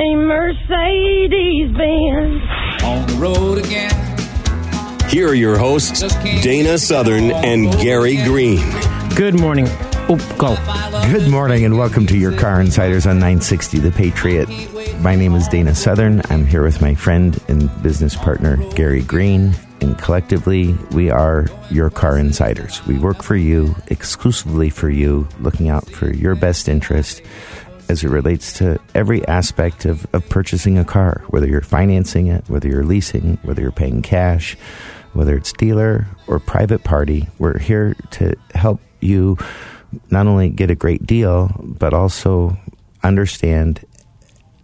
a Mercedes Benz? On the road again. Here are your hosts, Dana Southern and Gary Green. Good morning. Oh, go. Good morning and welcome to your Car Insiders on 960 The Patriot. My name is Dana Southern. I'm here with my friend and business partner Gary Green, and collectively we are your Car Insiders. We work for you, exclusively for you, looking out for your best interest as it relates to every aspect of, of purchasing a car, whether you're financing it, whether you're leasing, whether you're paying cash, whether it's dealer or private party. We're here to help you not only get a great deal, but also understand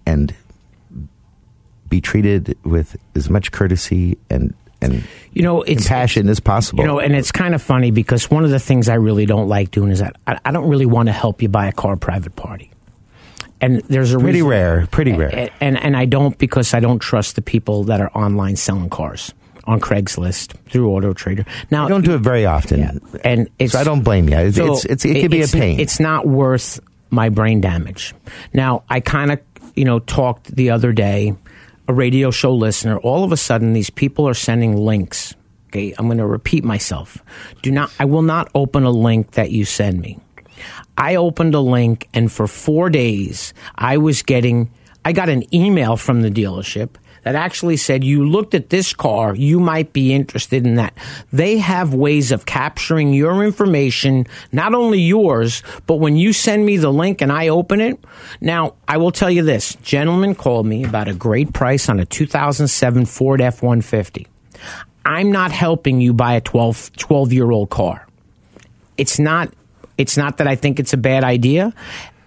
and be treated with as much courtesy and and You know, it's compassion as possible. You know, and it's kind of funny because one of the things I really don't like doing is that I, I don't really want to help you buy a car private party. And there's a pretty reason- rare, pretty rare. a- And and I don't because I don't trust the people that are online selling cars on Craigslist through Auto Trader. Now I don't do it very often, Yeah, and it's so I don't blame you. It's, so it's, it's it could be a pain. It's not worth my brain damage. Now, I kind of, you know, talked the other day, a radio show listener, all of a sudden these people are sending links. Okay, I'm going to repeat myself. Do not I will not open a link that you send me. I opened a link and for 4 days I was getting I got an email from the dealership that actually said you looked at this car, you might be interested in that. They have ways of capturing your information, not only yours, but when you send me the link and I open it. Now, I will tell you this. Gentleman called me about a great price on a 2007 Ford F-150. I'm not helping you buy a 12, 12 year old car. It's not, it's not that I think it's a bad idea.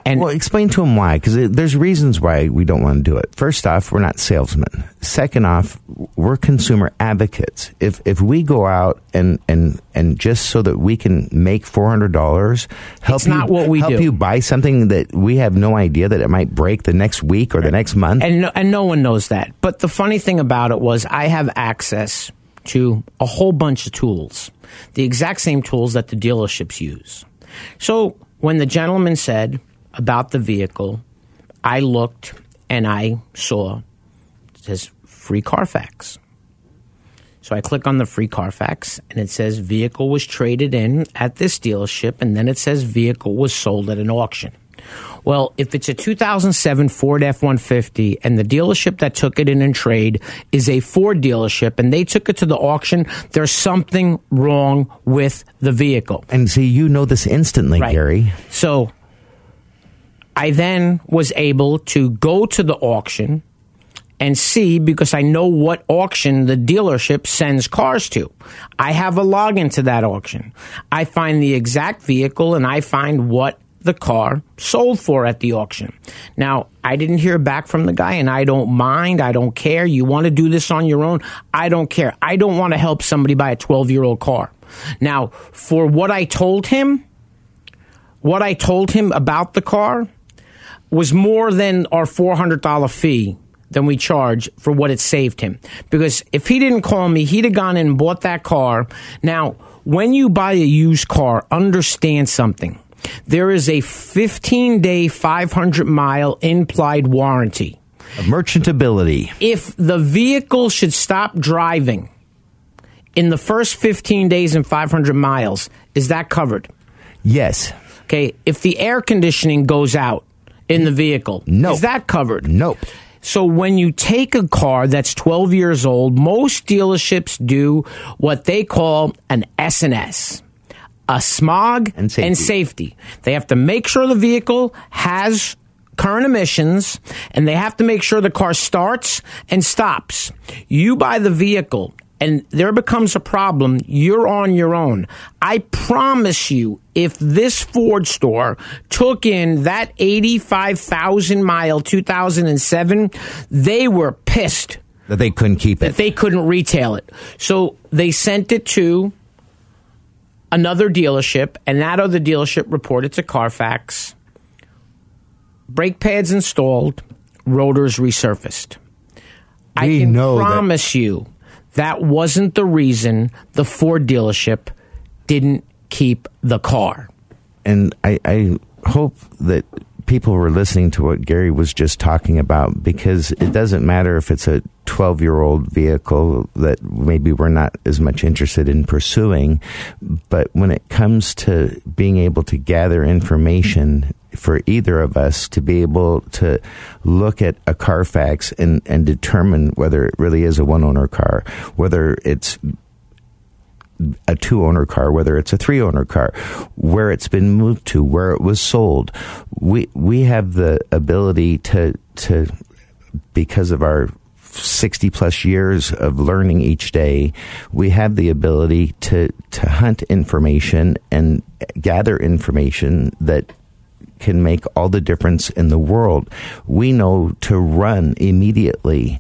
And well, explain to him why, because there's reasons why we don't want to do it. First off, we're not salesmen. Second off, we're consumer advocates. If if we go out and and and just so that we can make four hundred dollars, help you not what we help do. you buy something that we have no idea that it might break the next week or the next month. and no, and no one knows that. But the funny thing about it was I have access to a whole bunch of tools, the exact same tools that the dealerships use. So when the gentleman said about the vehicle, I looked and I saw it says free Carfax. So I click on the free Carfax and it says vehicle was traded in at this dealership and then it says vehicle was sold at an auction. Well, if it's a 2007 Ford F-150 and the dealership that took it in and trade is a Ford dealership and they took it to the auction, there's something wrong with the vehicle. and see, you know this instantly, Right. Gary. So I then was able to go to the auction and see because I know what auction the dealership sends cars to. I have a login to that auction. I find the exact vehicle and I find what the car sold for at the auction. Now, I didn't hear back from the guy and I don't mind. I don't care. You want to do this on your own? I don't care. I don't want to help somebody buy a 12 year old car. Now, for what I told him, what I told him about the car was more than our $400 fee than we charge for what it saved him. Because if he didn't call me, he'd have gone in and bought that car. Now, when you buy a used car, understand something. There is a 15 day, 500 mile implied warranty. Merchantability. If the vehicle should stop driving in the first 15 days and 500 miles, is that covered? Yes. Okay, if the air conditioning goes out in the vehicle, Nope. is that covered? Nope. So when you take a car that's 12 years old, most dealerships do what they call an S&S. A smog And safety. and safety. They have to make sure the vehicle has current emissions and they have to make sure the car starts and stops. You buy the vehicle and there becomes a problem, you're on your own. I promise you, if this Ford store took in that 85,000 mile 2007, they were pissed That they couldn't keep it. that they couldn't retail it. So they sent it to another dealership, and that other dealership reported to Carfax. Brake pads installed, rotors resurfaced. I can know that- promise you that wasn't the reason the Ford dealership didn't keep the car. and I, I hope that people were listening to what Gary was just talking about because it doesn't matter if it's a 12 year old vehicle that maybe we're not as much interested in pursuing, but when it comes to being able to gather information for either of us to be able to look at a Carfax and, and determine whether it really is a one owner car, whether it's a two owner car, whether it's a three owner car, where it's been moved to, where it was sold. We we have the ability to to because of our 60 plus years of learning each day, we have the ability to to hunt information and gather information that can make all the difference in the world. We know to run immediately.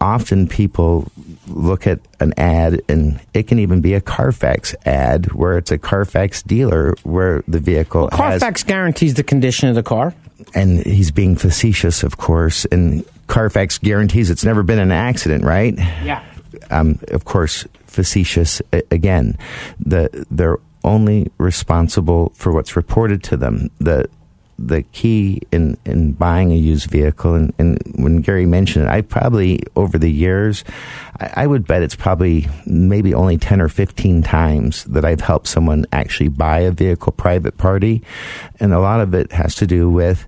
Often people look at an ad and it can even be a Carfax ad where it's a Carfax dealer where the vehicle has Carfax guarantees the condition of the car. and he's being facetious of course and Carfax guarantees it's never been an accident, right? Yeah. um, of course, facetious again. The they're only responsible for what's reported to them. The the key in, in buying a used vehicle, and, and when Gary mentioned it, I probably over the years, I, I would bet it's probably maybe only ten or fifteen times that I've helped someone actually buy a vehicle private party, and a lot of it has to do with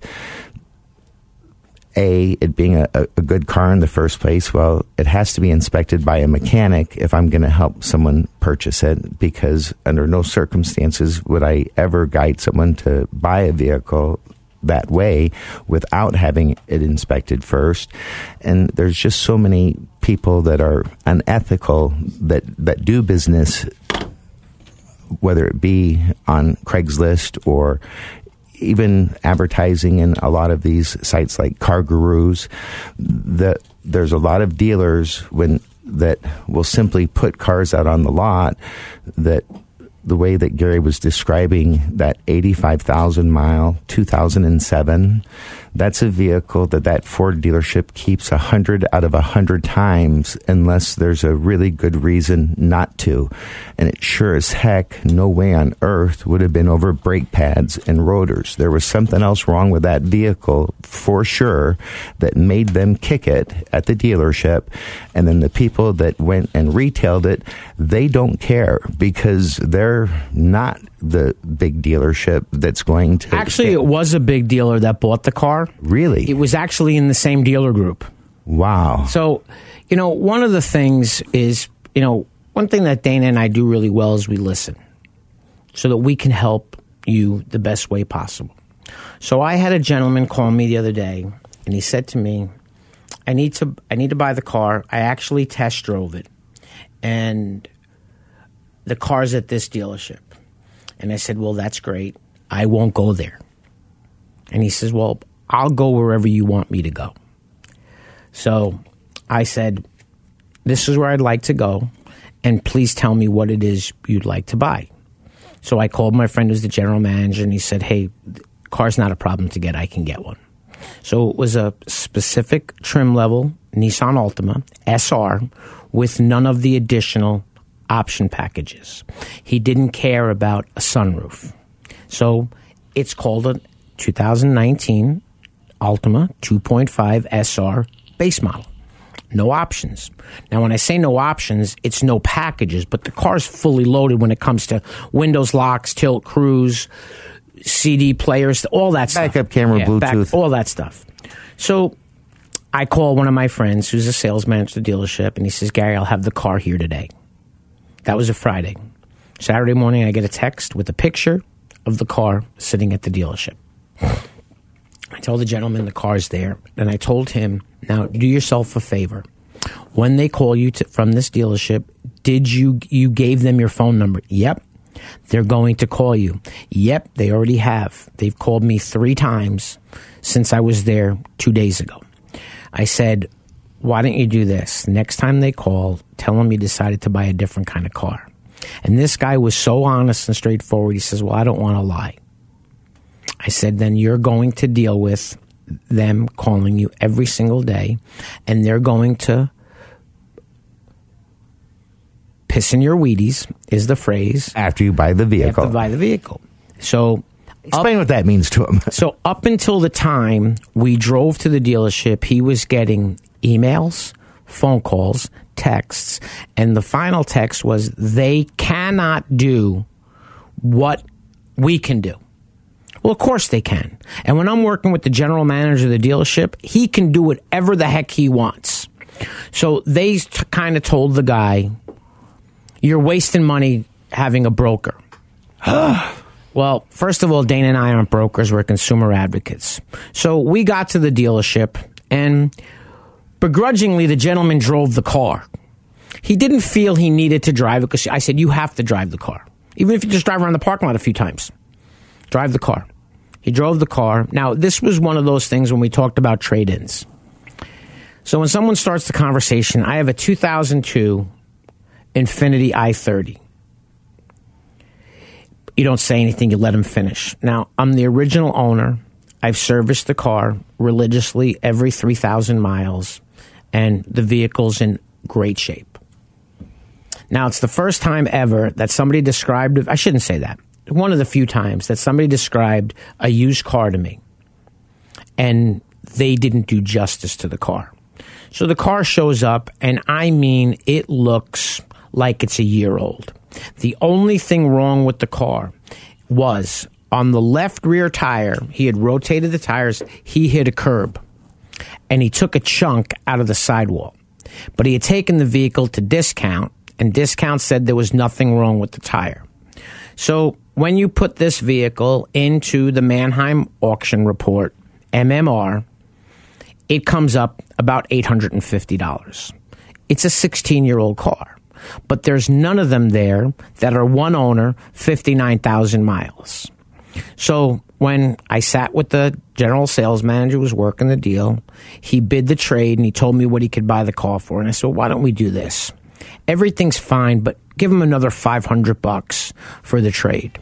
a it being a, a good car in the first place well it has to be inspected by a mechanic if i'm going to help someone purchase it because under no circumstances would i ever guide someone to buy a vehicle that way without having it inspected first. And there's just so many people that are unethical that that do business whether it be on Craigslist or even advertising in a lot of these sites like Car Gurus, that there's a lot of dealers when that will simply put cars out on the lot that the way that Gary was describing that 85,000 mile 2007 that's a vehicle that that Ford dealership keeps 100 out of 100 times unless there's a really good reason not to. And it sure as heck no way on earth would have been over brake pads and rotors. There was something else wrong with that vehicle for sure that made them kick it at the dealership. And then the people that went and retailed it they don't care because they're not the big dealership that's going to Actually, it was a big dealer that bought the car. Really It was actually in the same dealer group. wow So, you know, one of the things is, you know, one thing that Dana and I do really well is we listen so that we can help you the best way possible. So I had a gentleman call me the other day and he said to me, I need to I need to buy the car. I actually test drove it. And the car's at this dealership. And I said, "Well, that's great. I won't go there." And he says, "Well, I'll go wherever you want me to go." So I said, This is where I'd like to go, and please tell me what it is you'd like to buy. So I called my friend who's the general manager, and he said, Hey, car's not a problem to get. I can get one. So it was a specific trim level Nissan Altima SR with none of the additional option packages. He didn't care about a sunroof. So it's called a 2019 Altima 2.5 SR base model. No options. Now, when I say no options, it's no packages, but the car's fully loaded when it comes to windows locks, tilt, cruise, CD players, all that stuff. Backup camera, back- Bluetooth. all that stuff. So I call one of my friends who's a sales manager at the dealership, and he says, Gary, I'll have the car here today. That was a Friday. Saturday morning, I get a text with a picture of the car sitting at the dealership. I told the gentleman the car's there, and I told him, now do yourself a favor. When they call you to, from this dealership, did you you gave them your phone number? Yep. They're going to call you. Yep, they already have. They've called me three times since I was there two days ago. I said, why don't you do this? Next time they call, tell them you decided to buy a different kind of car. And this guy was so honest and straightforward. He says, well, I don't want to lie. I said, then you're going to deal with them calling you every single day, and they're going to piss in your Wheaties, is the phrase. After you buy the vehicle. buy the vehicle. So, Explain what that means to him. so up until the time we drove to the dealership, he was getting emails, phone calls, texts, and the final text was they cannot do what we can do. Well, of course they can. And when I'm working with the general manager of the dealership, he can do whatever the heck he wants. So they t- kind of told the guy, you're wasting money having a broker. well, first of all, Dana and I aren't brokers, we're consumer advocates. So we got to the dealership, and begrudgingly, the gentleman drove the car. He didn't feel he needed to drive it because I said, You have to drive the car. Even if you just drive around the parking lot a few times, drive the car. He drove the car. Now, this was one of those things when we talked about trade ins. So when someone starts the conversation, I have a 2002 Infiniti i30. You don't say anything, you let him finish. Now, I'm the original owner. I've serviced the car religiously every 3,000 miles, and the vehicle's in great shape. Now, it's the first time ever that somebody described, I shouldn't say that, one of the few times that somebody described a used car to me, and they didn't do justice to the car. So the car shows up, and I mean, it looks like it's a year old. The only thing wrong with the car was on the left rear tire, he had rotated the tires, he hit a curb, and he took a chunk out of the sidewall. But he had taken the vehicle to discount, and discount said there was nothing wrong with the tire. So when you put this vehicle into the Manheim auction report, MMR, it comes up about $850. It's a 16 year old car, but there's none of them there that are one owner, 59,000 miles. So when I sat with the general sales manager who was working the deal, he bid the trade and he told me what he could buy the car for. And I said, well, why don't we do this? Everything's fine, but give him another 500 bucks for the trade.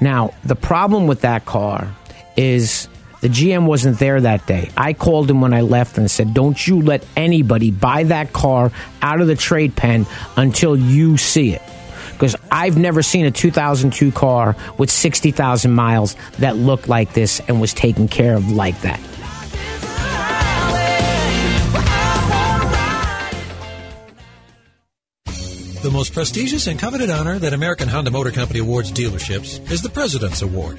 Now, the problem with that car is the GM wasn't there that day. I called him when I left and said, Don't you let anybody buy that car out of the trade pen until you see it. Because I've never seen a 2002 car with 60,000 miles that looked like this and was taken care of like that. The most prestigious and coveted honor that American Honda Motor Company awards dealerships is the President's Award.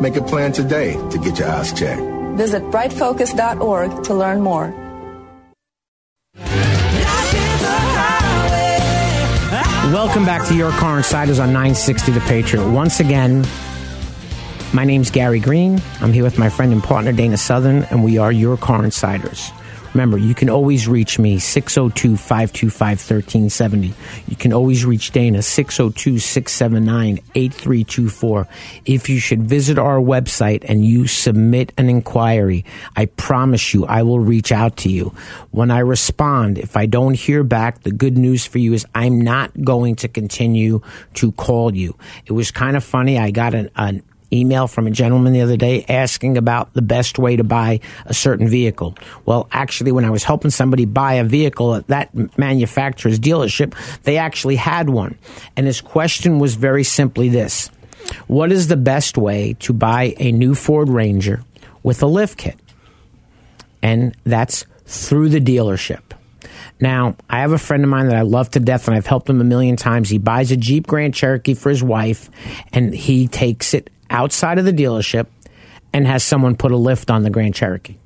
Make a plan today to get your eyes checked. Visit brightfocus.org to learn more. Welcome back to Your Car Insiders on 960 The Patriot. Once again, my name's Gary Green. I'm here with my friend and partner Dana Southern, and we are Your Car Insiders. Remember, you can always reach me 602 525 1370. You can always reach Dana 602 679 8324. If you should visit our website and you submit an inquiry, I promise you I will reach out to you. When I respond, if I don't hear back, the good news for you is I'm not going to continue to call you. It was kind of funny. I got an, an email from a gentleman the other day asking about the best way to buy a certain vehicle. Well, actually, when I was helping somebody buy a vehicle at that manufacturer's dealership, they actually had one. And his question was very simply this What is the best way to buy a new Ford Ranger with a lift kit? And that's through the dealership. Now, I have a friend of mine that I love to death and I've helped him a million times. He buys a Jeep Grand Cherokee for his wife and he takes it outside of the dealership and has someone put a lift on the Grand Cherokee.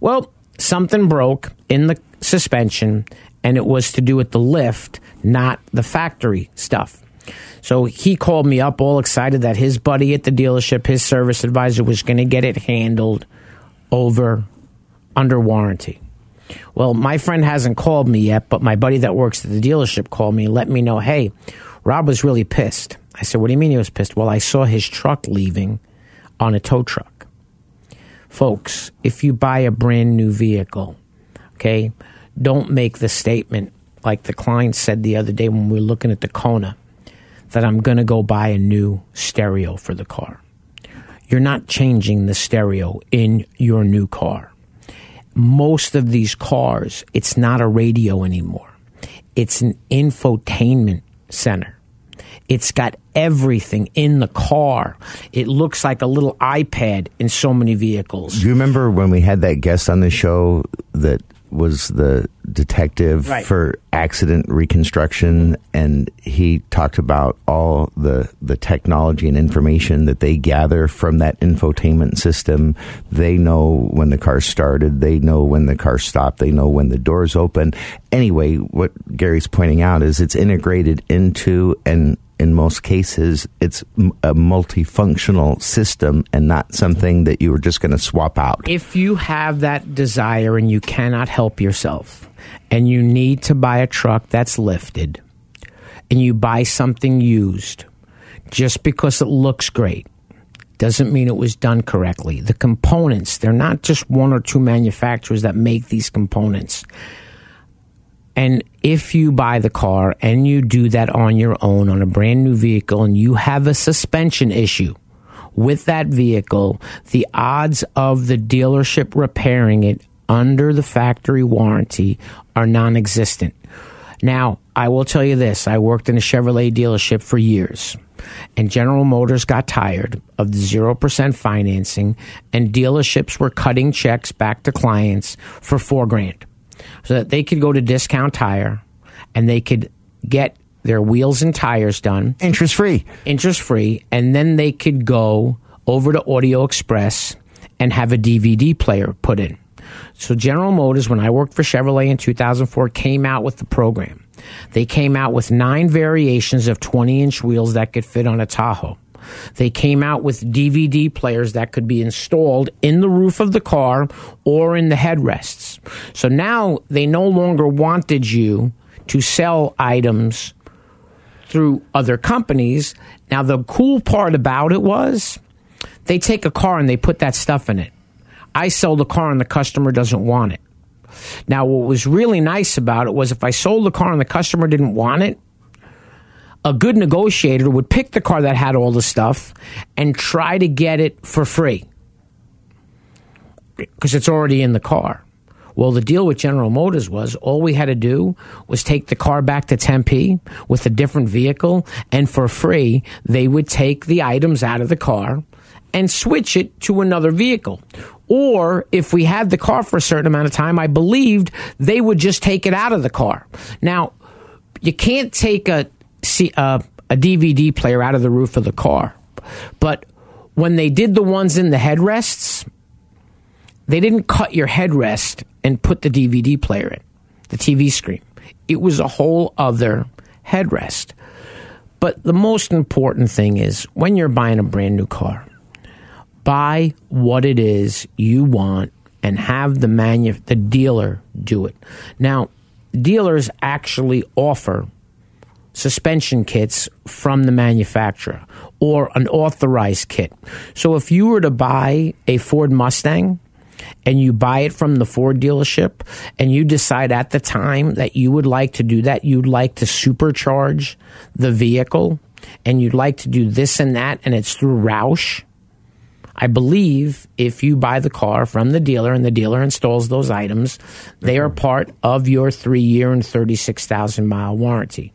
Well, something broke in the suspension and it was to do with the lift, not the factory stuff. So he called me up all excited that his buddy at the dealership, his service advisor, was going to get it handled over under warranty. Well, my friend hasn't called me yet, but my buddy that works at the dealership called me let me know, hey, Rob was really pissed. I said, What do you mean he was pissed? Well, I saw his truck leaving on a tow truck. Folks, if you buy a brand new vehicle, okay, don't make the statement like the client said the other day when we were looking at the Kona that I'm going to go buy a new stereo for the car. You're not changing the stereo in your new car. Most of these cars, it's not a radio anymore. It's an infotainment center. It's got everything in the car. It looks like a little iPad in so many vehicles. Do you remember when we had that guest on the show that was the detective Right. for accident reconstruction and he talked about all the the technology and information that they gather from that infotainment system. They know when the car started. They know when the car stopped. They know when the doors open. Anyway what Gary's pointing out is it's integrated into and in most cases, it's a multifunctional system and not something that you were just going to swap out. If you have that desire and you cannot help yourself, and you need to buy a truck that's lifted, and you buy something used, just because it looks great, doesn't mean it was done correctly. The components, they're not just one or two manufacturers that make these components. And if you buy the car and you do that on your own on a brand new vehicle and you have a suspension issue with that vehicle, the odds of the dealership repairing it under the factory warranty are non existent. Now, I will tell you this I worked in a Chevrolet dealership for years. And General Motors got tired of the 0% financing, and dealerships were cutting checks back to clients for four grand so that they could go to Discount Tire and they could get their wheels and tires done interest free. Interest free. And then they could go over to Audio Express and have a DVD player put in. So General Motors, when I worked for Chevrolet in 2004, came out with the program. They came out with nine variations of 20 inch wheels that could fit on a Tahoe. They came out with DVD players that could be installed in the roof of the car or in the headrests. So now they no longer wanted you to sell items through other companies. Now, the cool part about it was they take a car and they put that stuff in it. I sell the car and the customer doesn't want it. Now, what was really nice about it was if I sold the car and the customer didn't want it, a good negotiator would pick the car that had all the stuff and try to get it for free because it's already in the car. Well, the deal with General Motors was all we had to do was take the car back to Tempe with a different vehicle, and for free, they would take the items out of the car and switch it to another vehicle. Or if we had the car for a certain amount of time, I believed they would just take it out of the car. Now, you can't take a, uh, a DVD player out of the roof of the car, but when they did the ones in the headrests, they didn't cut your headrest and put the DVD player in, the TV screen. It was a whole other headrest. But the most important thing is when you're buying a brand new car, buy what it is you want and have the manu- the dealer do it. Now, dealers actually offer suspension kits from the manufacturer or an authorized kit. So if you were to buy a Ford Mustang and you buy it from the Ford dealership and you decide at the time that you would like to do that, you'd like to supercharge the vehicle and you'd like to do this and that and it's through Roush. I believe if you buy the car from the dealer and the dealer installs those items, they are part of your three year and 36,000 mile warranty.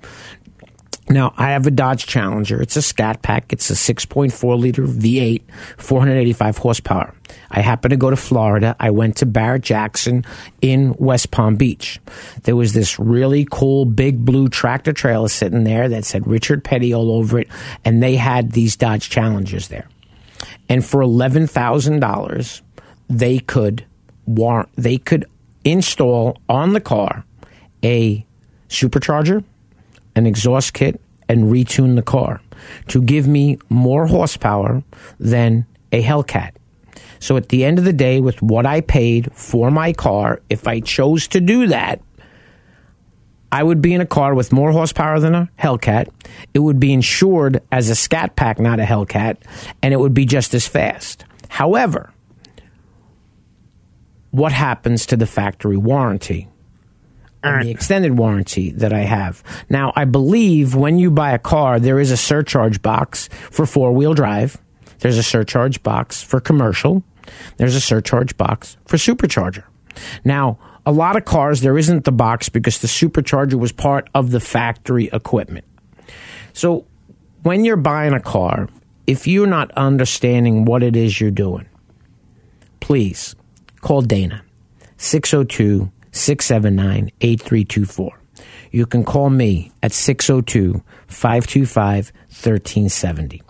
Now, I have a Dodge Challenger. It's a Scat Pack. It's a 6.4 liter V8, 485 horsepower. I happen to go to Florida. I went to Barrett Jackson in West Palm Beach. There was this really cool big blue tractor trailer sitting there that said Richard Petty all over it, and they had these Dodge Challengers there. And for $11,000, they could they could install on the car a supercharger, an exhaust kit, and retune the car to give me more horsepower than a Hellcat. So at the end of the day, with what I paid for my car, if I chose to do that, I would be in a car with more horsepower than a Hellcat. It would be insured as a Scat Pack, not a Hellcat, and it would be just as fast. However, what happens to the factory warranty? And the extended warranty that I have. Now, I believe when you buy a car, there is a surcharge box for four wheel drive. There's a surcharge box for commercial. There's a surcharge box for supercharger. Now, a lot of cars, there isn't the box because the supercharger was part of the factory equipment. So, when you're buying a car, if you're not understanding what it is you're doing, please call Dana 602 679 8324. You can call me at 602 525 1370.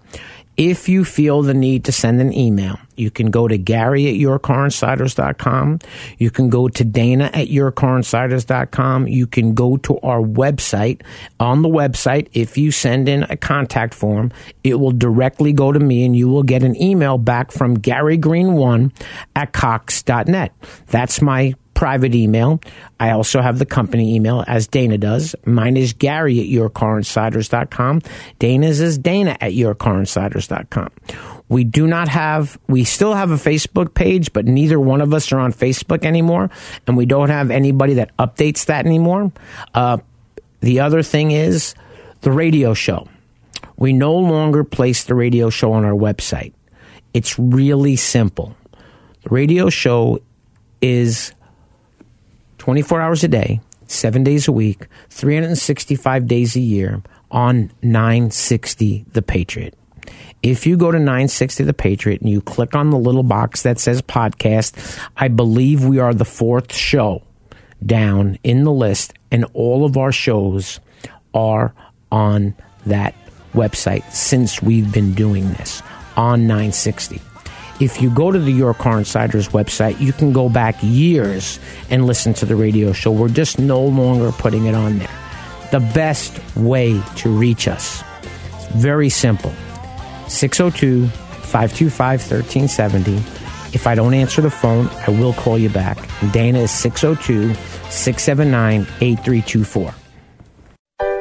If you feel the need to send an email, you can go to Gary at yourcarinsiders.com. You can go to Dana at yourcarinsiders.com. You can go to our website. On the website, if you send in a contact form, it will directly go to me and you will get an email back from Gary Green 1 at cox.net. That's my private email. I also have the company email as Dana does. Mine is Gary at yourcarinsiders.com. Dana's is Dana at yourcarinsiders.com. We do not have, we still have a Facebook page, but neither one of us are on Facebook anymore. And we don't have anybody that updates that anymore. Uh, the other thing is the radio show. We no longer place the radio show on our website. It's really simple. The radio show is 24 hours a day, seven days a week, 365 days a year on 960 The Patriot. If you go to 960 The Patriot and you click on the little box that says podcast, I believe we are the fourth show down in the list, and all of our shows are on that website since we've been doing this on 960. If you go to the Your Car Insiders website, you can go back years and listen to the radio show. We're just no longer putting it on there. The best way to reach us, very simple 602 525 1370. If I don't answer the phone, I will call you back. Dana is 602 679 8324.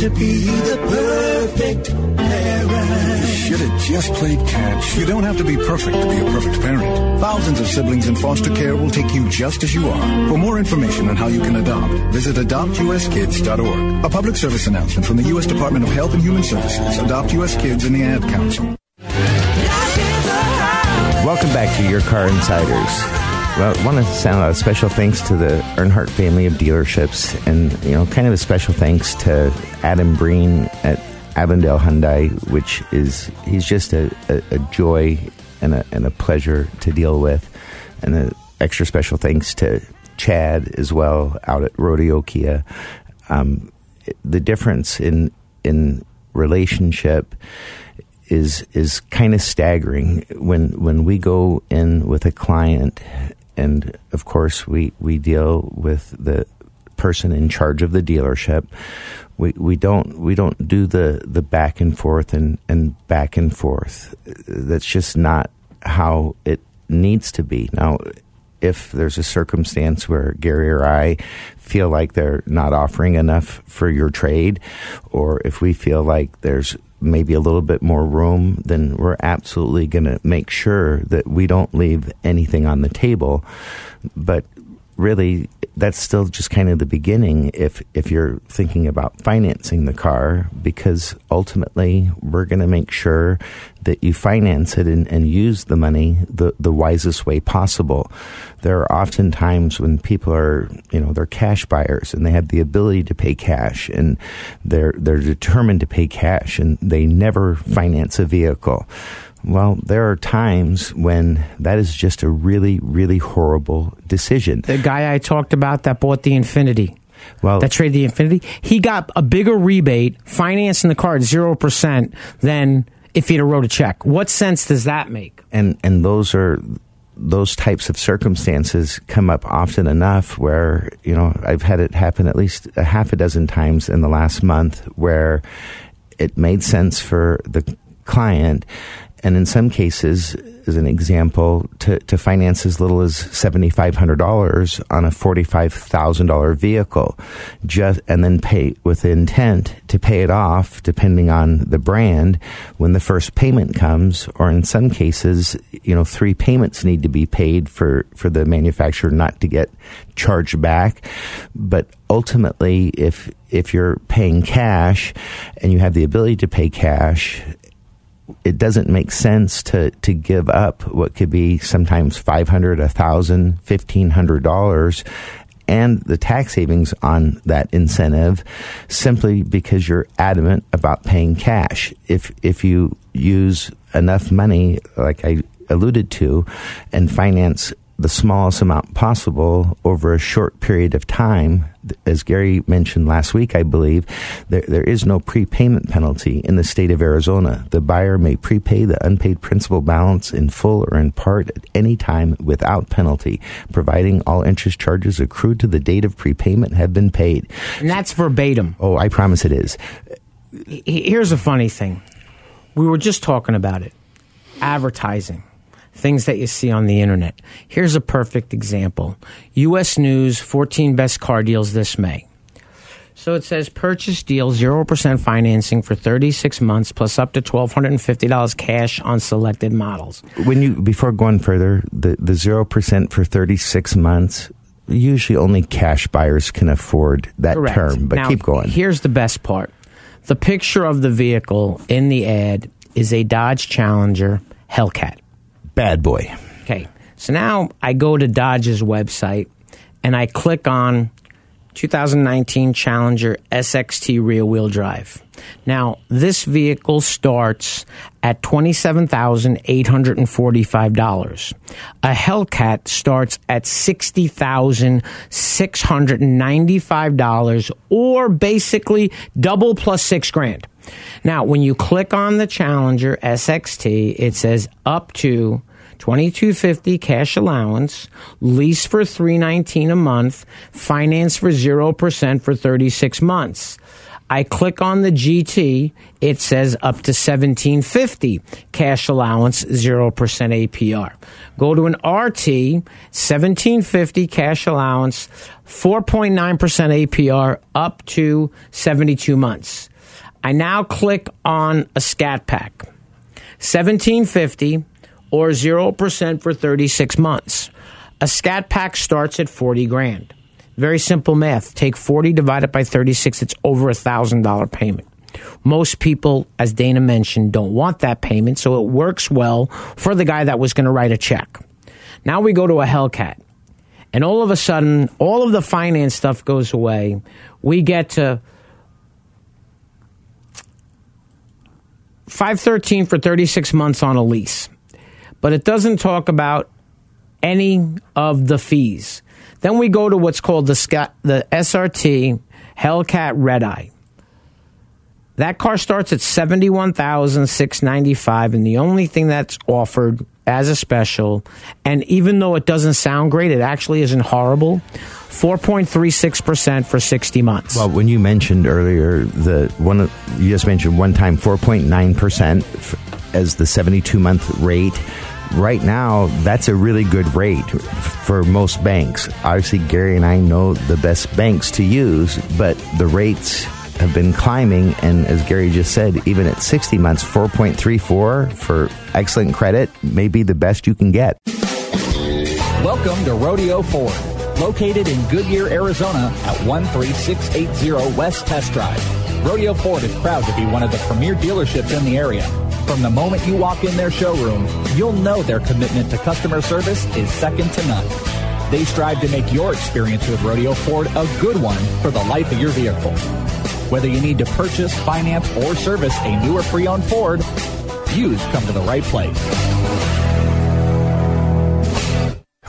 to be the perfect parent. Should have just played catch. You don't have to be perfect to be a perfect parent. Thousands of siblings in foster care will take you just as you are. For more information on how you can adopt, visit adoptuskids.org. A public service announcement from the U.S. Department of Health and Human Services, Adopt U.S. Kids, and the Ad Council. Welcome back to Your Car Insiders. Well, I want to send out a special thanks to the Earnhardt family of dealerships, and you know, kind of a special thanks to Adam Breen at Avondale Hyundai, which is he's just a, a, a joy and a, and a pleasure to deal with, and an extra special thanks to Chad as well out at Rodeo Kia. Um, the difference in in relationship is is kind of staggering when when we go in with a client and of course we we deal with the person in charge of the dealership. We we don't we don't do the the back and forth and and back and forth. That's just not how it needs to be. Now if there's a circumstance where Gary or I feel like they're not offering enough for your trade, or if we feel like there's maybe a little bit more room, then we're absolutely going to make sure that we don't leave anything on the table. But really, that's still just kind of the beginning if if you're thinking about financing the car because ultimately we're going to make sure that you finance it and, and use the money the, the wisest way possible. There are often times when people are, you know, they're cash buyers and they have the ability to pay cash and they're they're determined to pay cash and they never finance a vehicle. Well, there are times when that is just a really, really horrible decision. The guy I talked about that bought the Infiniti. Well, that traded the Infiniti. He got a bigger rebate financing the car at zero percent than if he'd have wrote a check. What sense does that make? And and those are those types of circumstances come up often enough where you know I've had it happen at least a half a dozen times in the last month where it made sense for the client and in some cases, as an example, to, to finance as little as $7,500 on a $45,000 vehicle, just, and then pay with intent to pay it off depending on the brand when the first payment comes, or in some cases, you know, three payments need to be paid for, for the manufacturer not to get charged back. But ultimately, if, if you're paying cash and you have the ability to pay cash, it doesn't make sense to to give up what could be sometimes five hundred, a thousand, fifteen hundred dollars and the tax savings on that incentive simply because you're adamant about paying cash. If if you use enough money, like I alluded to, and finance the smallest amount possible over a short period of time. As Gary mentioned last week, I believe, there, there is no prepayment penalty in the state of Arizona. The buyer may prepay the unpaid principal balance in full or in part at any time without penalty, providing all interest charges accrued to the date of prepayment have been paid. And that's verbatim. Oh, I promise it is. Here's a funny thing. We were just talking about it. Advertising things that you see on the internet. Here's a perfect example U.S. News 14 best car deals this May. So it says purchase deal 0% financing for 36 months plus up to $1,250 cash on selected models. When you, before going further, the, the 0% for 36 months, usually only cash buyers can afford that Correct. term, but now, keep going. Here's the best part the picture of the vehicle in the ad is a Dodge Challenger Hellcat bad boy. Okay. So now I go to Dodge's website and I click on 2019 Challenger SXT rear wheel drive. Now, this vehicle starts at $27,845. A Hellcat starts at $60,695 or basically double plus 6 grand. Now, when you click on the Challenger SXT, it says up to 2250 cash allowance, lease for 319 a month, finance for 0% for 36 months. I click on the GT, it says up to 1750 cash allowance, 0% APR. Go to an RT, 1750 cash allowance, 4.9% APR up to 72 months. I now click on a scat pack. 1750 or 0% for 36 months. A scat pack starts at 40 grand. Very simple math. Take 40 divided by 36, it's over a $1,000 payment. Most people, as Dana mentioned, don't want that payment, so it works well for the guy that was going to write a check. Now we go to a Hellcat, and all of a sudden, all of the finance stuff goes away. We get to 513 for 36 months on a lease but it doesn't talk about any of the fees. Then we go to what's called the, the SRT Hellcat Red Eye. That car starts at seventy-one thousand six ninety-five, and the only thing that's offered as a special, and even though it doesn't sound great, it actually isn't horrible. Four point three six percent for sixty months. Well, when you mentioned earlier the one, you just mentioned one time four point nine percent as the seventy-two month rate right now, that's a really good rate for most banks. Obviously, Gary and I know the best banks to use, but the rates have been climbing. And as Gary just said, even at 60 months, 4.34 for excellent credit may be the best you can get. Welcome to Rodeo Ford Located in Goodyear, Arizona at 13680 West Test Drive. Rodeo Ford is proud to be one of the premier dealerships in the area. From the moment you walk in their showroom, you'll know their commitment to customer service is second to none. They strive to make your experience with Rodeo Ford a good one for the life of your vehicle. Whether you need to purchase, finance, or service a new or pre-owned Ford, you've come to the right place.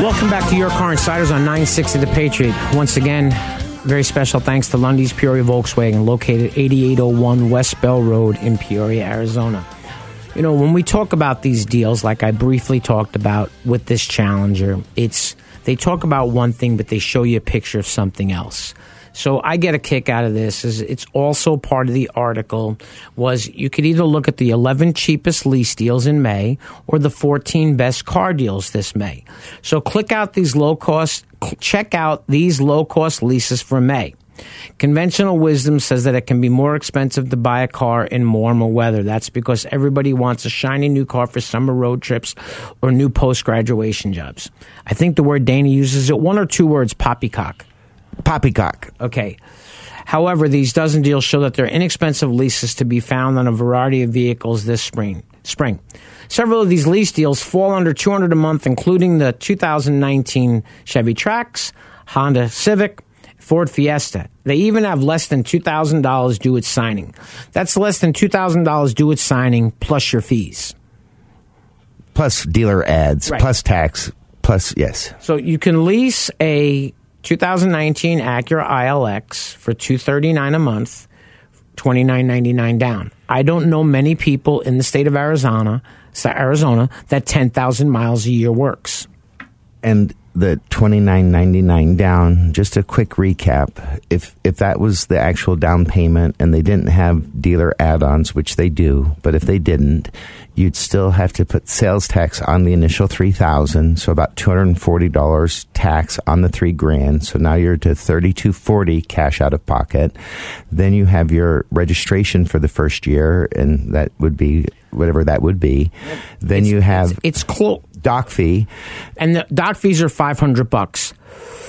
Welcome back to Your Car Insiders on 960 The Patriot. Once again, very special thanks to Lunde's Peoria Volkswagen, located 8801 West Bell Road in Peoria, Arizona. You know, when we talk about these deals, like I briefly talked about with this Challenger, it's they talk about one thing, but they show you a picture of something else. So I get a kick out of this. Is it's also part of the article was you could either look at the 11 cheapest lease deals in May or the 14 best car deals this May. So click out these low cost, check out these low cost leases for May. Conventional wisdom says that it can be more expensive to buy a car in warmer weather. That's because everybody wants a shiny new car for summer road trips or new post graduation jobs. I think the word Dana uses it one or two words poppycock. Poppycock. Okay. However, these dozen deals show that there are inexpensive leases to be found on a variety of vehicles this spring. Spring. Several of these lease deals fall under 200 a month, including the 2019 Chevy Trax, Honda Civic, Ford Fiesta. They even have less than $2,000 due at signing. That's less than $2,000 due at signing plus your fees. Plus dealer ads, Right. plus tax, plus, yes. So you can lease a 2019 Acura ILX for 239 a month, 29.99 down. I don't know many people in the state of Arizona, Arizona that 10,000 miles a year works. and the twenty nine ninety nine down. Just a quick recap: if if that was the actual down payment, and they didn't have dealer add ons, which they do, but if they didn't, you'd still have to put sales tax on the initial three thousand, so about two hundred and forty dollars tax on the three grand. So now you're to thirty two forty cash out of pocket. Then you have your registration for the first year, and that would be whatever that would be. Then you have it's close doc fee, and the doc fees are five hundred bucks.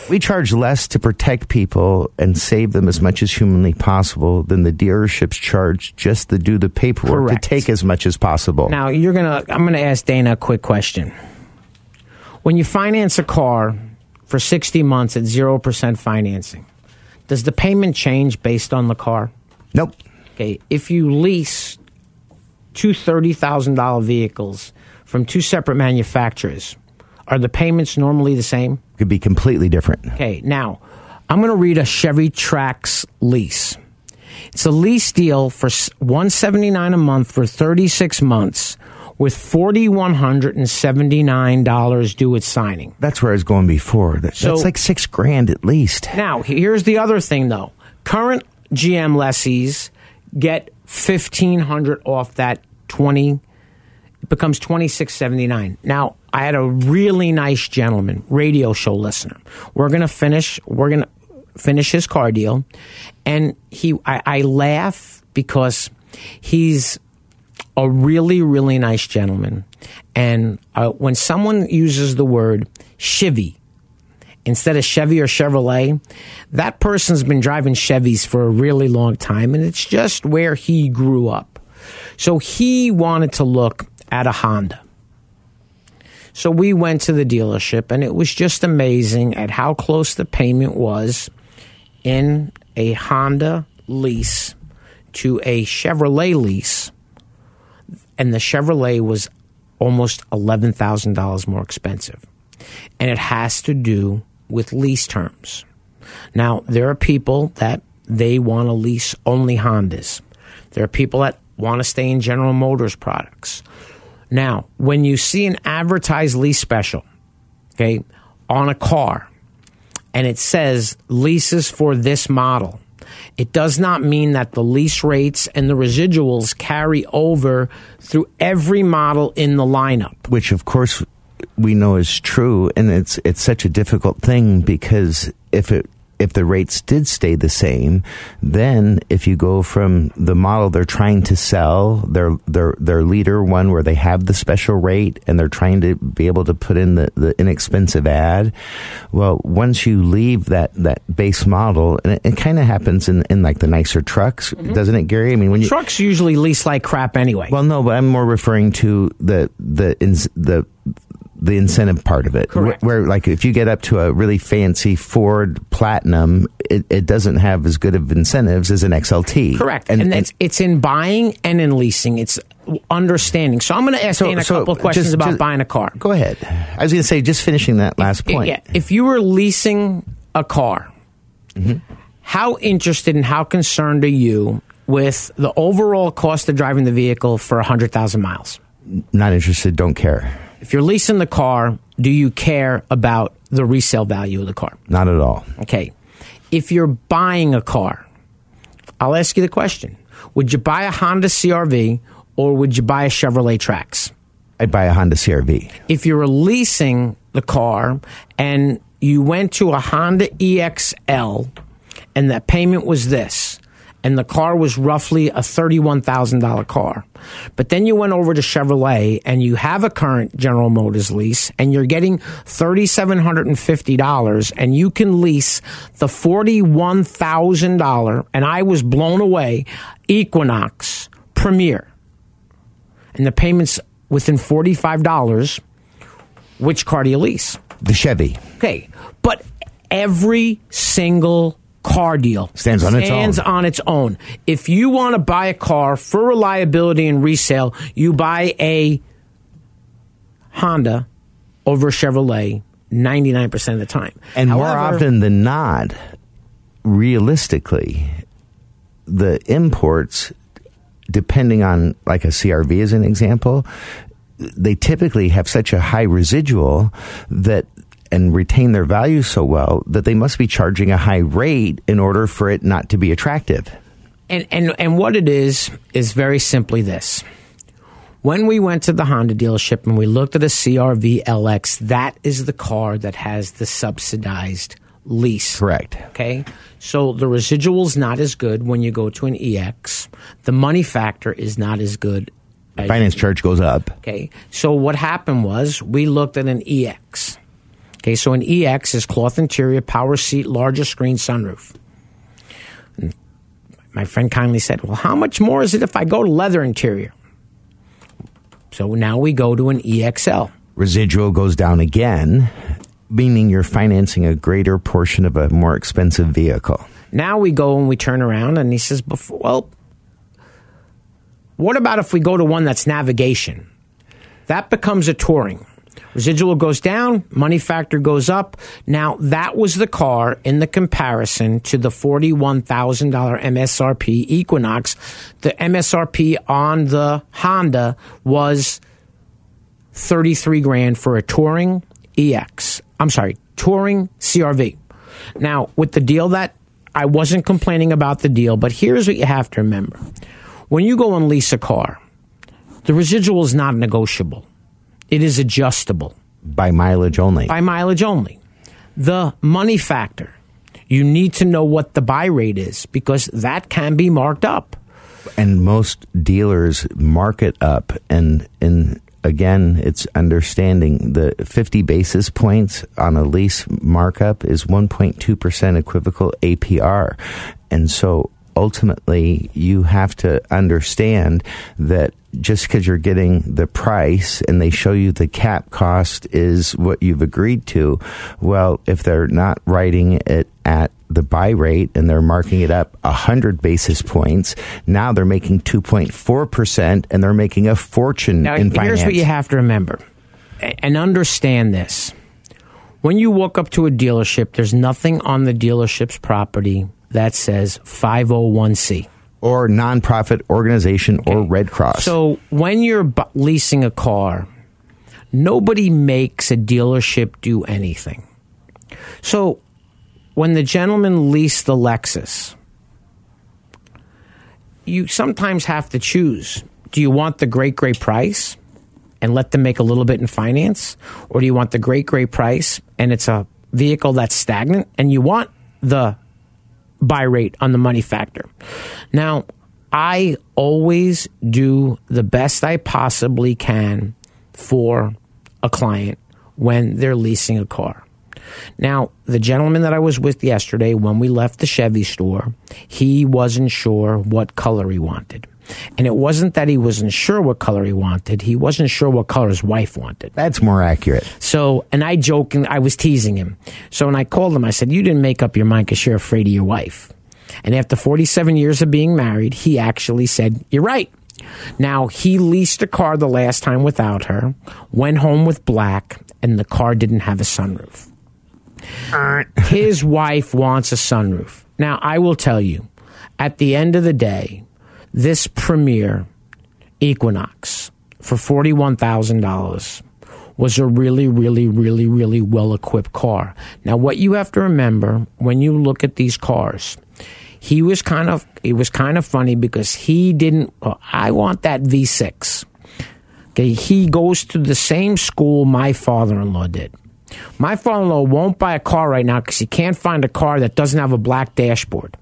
We charge less to protect people and save them as much as humanly possible than the dealerships charge just to do the paperwork Correct. to take as much as possible. Now you're gonna. I'm gonna ask Dana a quick question. When you finance a car for 60 months at zero percent financing, does the payment change based on the car? Nope. Okay. If you lease two thirty thousand dollar vehicles from two separate manufacturers, are the payments normally the same? Could be completely different. Okay, now I'm going to read a Chevy Trax lease. It's a lease deal for s- 179 a month for 36 months with $4179 due at signing. That's where I was going before. That, So- that's like six grand at least. Now, here's the other thing though. Current GM lessees get 1500 off that 20 it becomes 2679. Now, I had a really nice gentleman, radio show listener. We're going to finish we're going to finish his car deal and he I, I laugh because he's a really really nice gentleman and uh, when someone uses the word Chevy instead of Chevy or Chevrolet, that person's been driving Chevys for a really long time, and it's just where he grew up. So he wanted to look at a Honda. So we went to the dealership, and it was just amazing at how close the payment was in a Honda lease to a Chevrolet lease. And the Chevrolet was almost $11,000 more expensive and it has to do with lease terms. Now, there are people that they want to lease only Hondas. There are people that want to stay in General Motors products. Now, when you see an advertised lease special, okay, on a car, and it says leases for this model, it does not mean that the lease rates and the residuals carry over through every model in the lineup. which of course we know is true and it's it's such a difficult thing because if it if the rates did stay the same then if you go from the model they're trying to sell their their their leader one where they have the special rate and they're trying to be able to put in the, the inexpensive ad well once you leave that that base model and it, it kind of happens in in like the nicer trucks mm-hmm. doesn't it Gary I mean when you Trucks usually lease like crap anyway. well, no, but I'm more referring to the the the the incentive part of it, Correct. Where, where, like if you get up to a really fancy Ford Platinum, it, it doesn't have as good of incentives as an XLT. Correct. And, it's, it's in buying and in leasing. It's understanding. So I'm going to ask So- Dana a so couple of questions just- about just- buying a car. Go ahead. I was going to say, just finishing that last point. Yeah, if you were leasing a car, Mm-hmm. how interested and how concerned are you with the overall cost of driving the vehicle for 100,000 miles? Not interested. Don't care. If you're leasing the car, do you care about the resale value of the car? Not at all. Okay. If you're buying a car, I'll ask you the question Would you buy a Honda CRV or would you buy a Chevrolet Trax? I'd buy a Honda CRV. If you're leasing the car and you went to a Honda EXL and that payment was this, and the car was roughly a $31,000 car. But then you went over to Chevrolet and you have a current General Motors lease and you're getting $3,750 and you can lease the $41,000 and I was blown away Equinox Premier. And the payments within $45, which car do you lease? The Chevy. Okay, but every single car deal Stands on its stands own. on its own. If you want to buy a car for reliability and resale, you buy a Honda over a Chevrolet 99% of the time. And more often than not, realistically, the imports, depending on like a CRV as an example, they typically have such a high residual that and retain their value so well that they must be charging a high rate in order for it not to be attractive. And and and what it is is very simply this. When we went to the Honda dealership and we looked at a CRV LX, that is the car that has the subsidized lease. Correct. Okay. So the residual's not as good when you go to an EX. The money factor is not as good. as- Finance charge goes up. Okay. So what happened was we looked at an EX. Okay. So an EX is cloth interior, power seat, larger screen, sunroof. And my friend kindly said, Well, how much more is it if I go to leather interior? So now we go to an EXL. Residual goes down again, meaning you're financing a greater portion of a more expensive vehicle. Now we go and we turn around and he says, well, what about if we go to one that's navigation? That becomes a touring. Residual goes down, money factor goes up. Now that was the car in the comparison to the $41,000 MSRP Equinox. The MSRP on the Honda was 33 grand for a touring EX. I'm sorry, touring CRV. Now, with the deal that I wasn't complaining about the deal, but here's what you have to remember. When you go and lease a car, the residual is not negotiable. It is adjustable By mileage only. by mileage only. The money factor, you need to know what the buy rate is because that can be marked up. and most dealers mark it up and and again it's understanding the 50 basis points on a lease markup is 1.2% equivocal APR and so ultimately you have to understand that just because you're getting the price and they show you the cap cost is what you've agreed to well if they're not writing it at the buy rate and they're marking it up 100 basis points. Now they're making 2.4% and they're making a fortune Now, in here's finance. what you have to remember and understand this. When you walk up to a dealership, there's nothing on the dealership's property that says 501c. Or nonprofit organization or Red Cross. So when you're bu- leasing a car, nobody makes a dealership do anything. So when the gentleman leased the Lexus, you sometimes have to choose. Do you want the great, great price and let them make a little bit in finance? Or do you want the great, great price and it's a vehicle that's stagnant and you want the buy rate on the money factor? Now, I always do the best I possibly can for a client when they're leasing a car. Now, the gentleman that I was with yesterday, when we left the Chevy store, he wasn't sure what color he wanted. And it wasn't that he wasn't sure what color he wanted, he wasn't sure what color his wife wanted. That's more accurate. So, and I joking, I was teasing him. So when I called him, I said, You didn't make up your mind because you're afraid of your wife. And after 47 years of being married, he actually said, You're right. Now, he leased a car the last time without her, went home with black, and the car didn't have a sunroof. His wife wants a sunroof. Now, I will tell you, at the end of the day, this Premier Equinox for $41,000 was a really, really, really, really well equipped car. Now, what you have to remember when you look at these cars, he was kind of it was kind of funny because he didn't. I want that V6. Okay, he goes to the same school my father-in-law did. My father-in-law won't buy a car right now because he can't find a car that doesn't have a black dashboard.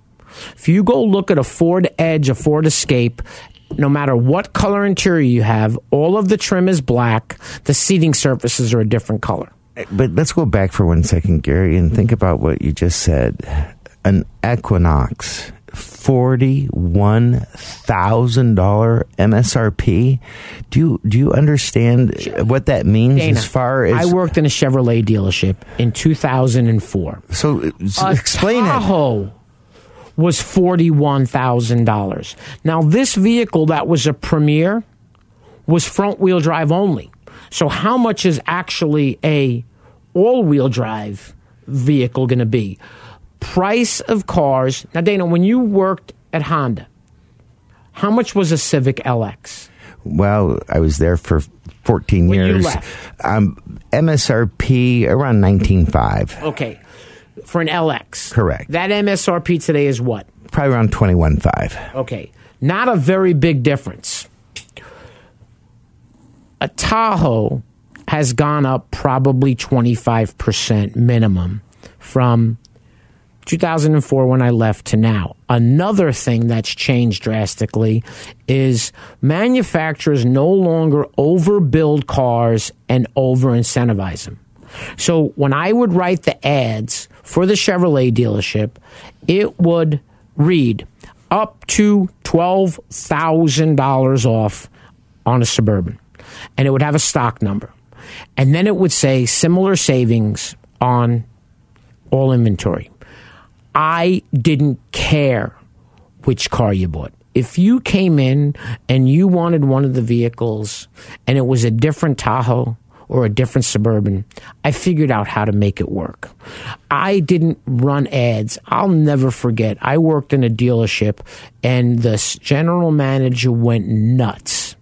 If you go look at a Ford Edge, a Ford Escape, no matter what color interior you have, all of the trim is black. The seating surfaces are a different color. Eh, but let's go back for one second, Gary, and think about what you just said. An Equinox, forty-one thousand dollar MSRP. Do you do you understand what that means Dana, as far as I worked in a Chevrolet dealership in 2004. So, so explain it. Was forty-one thousand dollars. Now, this vehicle that was a Premier was front-wheel drive only. So, how much is actually a all-wheel drive vehicle going to be? Price of cars. Now, Dana, when you worked at Honda, how much was a Civic LX? Well, I was there for fourteen When you years. Um, MSRP around nineteen five, Okay, for an LX. Correct. That MSRP today is what? probably around twenty-one five. Okay, not a very big difference. A Tahoe has gone up probably 25% minimum from 2004 when I left to now. Another thing that's changed drastically is manufacturers no longer overbuild cars and over incentivize them. So when I would write the ads for the Chevrolet dealership, it would read up to $12,000 off on a Suburban. And it would have a stock number. And then it would say similar savings on all inventory. I didn't care which car you bought. If you came in and you wanted one of the vehicles and it was a different Tahoe or a different Suburban, I figured out how to make it work. I didn't run ads. I'll never forget. I worked in a dealership and the general manager went nuts.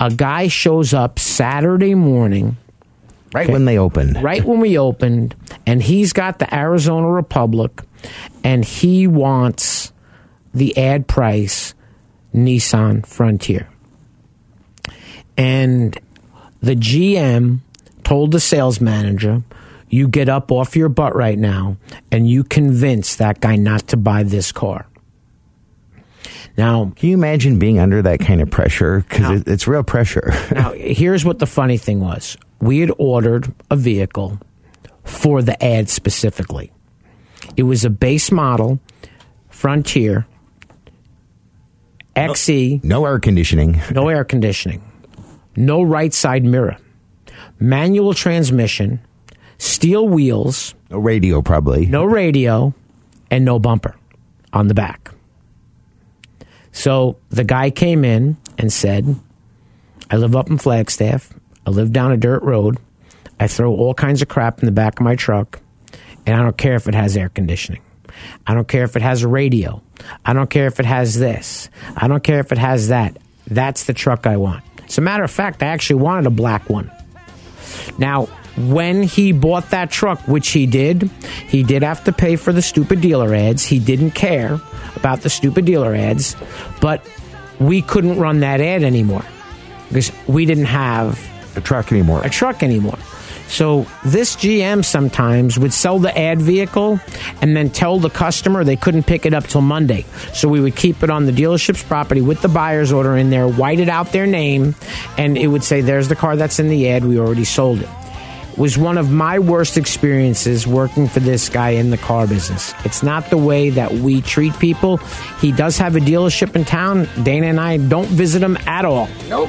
A guy shows up Saturday morning Right when they opened. right when we opened, and he's got the Arizona Republic, and he wants the ad price Nissan Frontier. And the GM told the sales manager, You get up off your butt right now, and you convince that guy not to buy this car. Now, Can you imagine being under that kind of pressure? Because it, it's real pressure. now, here's what the funny thing was we had ordered a vehicle for the ad specifically. It was a base model Frontier XE, no air conditioning. no air conditioning, no right side mirror, manual transmission, steel wheels, No radio, probably. no radio, and no bumper on the back. So the guy came in and said, I live up in Flagstaff. I live down a dirt road. I throw all kinds of crap in the back of my truck, and I don't care if it has air conditioning. I don't care if it has a radio. I don't care if it has this. I don't care if it has that. That's the truck I want. As a matter of fact, I actually wanted a black one. Now, when he bought that truck, which he did, he did have to pay for the stupid dealer ads. He didn't care about the stupid dealer ads, but we couldn't run that ad anymore because we didn't have a truck anymore. A truck anymore. So this GM sometimes would sell the ad vehicle and then tell the customer they couldn't pick it up till Monday. So we would keep it on the dealership's property with the buyer's order in there, white it out their name, and it would say, "There's the car that's in the ad. We already sold it." was one of my worst experiences working for this guy in the car business. It's not the way that we treat people. He does have a dealership in town. Dana and I don't visit him at all. Nope.